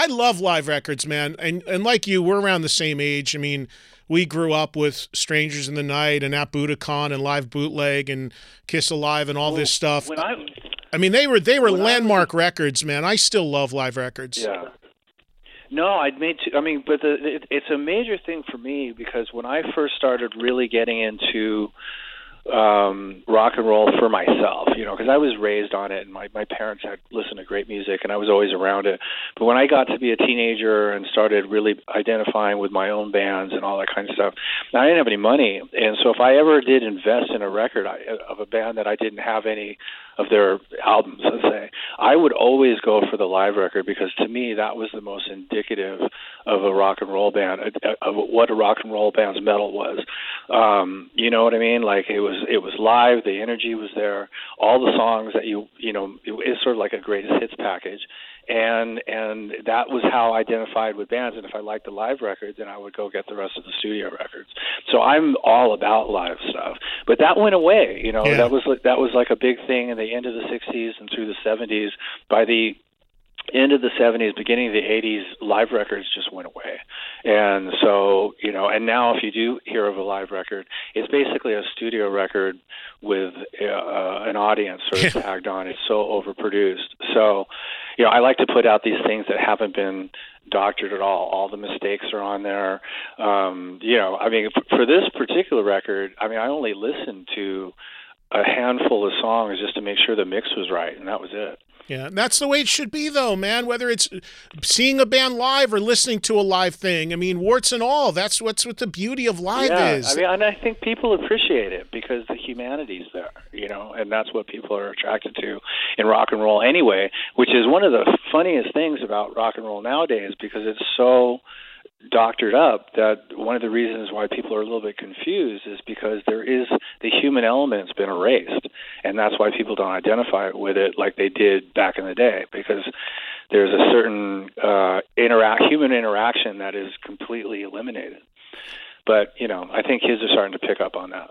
I love live records, man. And and like you, we're around the same age. I mean, we grew up with Strangers in the Night and At Budokan and Live Bootleg and Kiss Alive and all Well, this stuff. When I I mean, they were they were when I landmark records, man. I still love live records. Yeah. No, I'd made. Two, I mean, but the, it, it's a major thing for me because when I first started really getting into um rock and roll for myself you know because i was raised on it and my my parents had listened to great music and i was always around it. But when i got to be a teenager and started really identifying with my own bands and all that kind of stuff i didn't have any money. And so if i ever did invest in a record I, of a band that i didn't have any of their albums let's say i would always go for the live record because to me that was the most indicative of a rock and roll band of what a rock and roll band's mettle was um you know what i mean? Like it was it was live the energy was there all the songs that you you know it, it's sort of like a greatest hits package. And and that was how I identified with bands. And if I liked the live records then I would go get the rest of the studio records. So I'm all about live stuff. But that went away you know Yeah. that was like that was like a big thing in the end of the 60s and through the 70s by the end of the 70s, beginning of the 80s, live records just went away. And so, you know, and now if you do hear of a live record, it's basically a studio record with uh, an audience sort of tagged on. It's so overproduced. So, you know, I like to put out these things that haven't been doctored at all. All the mistakes are on there. Um, you know, I mean, for this particular record, I mean, I only listened to handful of songs just to make sure the mix was right, and that was it. Yeah, and that's the way it should be, though, man. Whether it's seeing a band live or listening to a live thing, I mean, warts and all. That's what's what the beauty of live yeah, is. I mean, and I think people appreciate it because the humanity's there, you know, and that's what people are attracted to in rock and roll anyway. Which is one of the funniest things about rock and roll nowadays because it's so doctored up that one of the reasons why people are a little bit confused is because there is the human element's been erased. And that's why people don't identify with it like they did back in the day because there's a certain uh interact human interaction that is completely eliminated. But you know i think kids are starting to pick up on that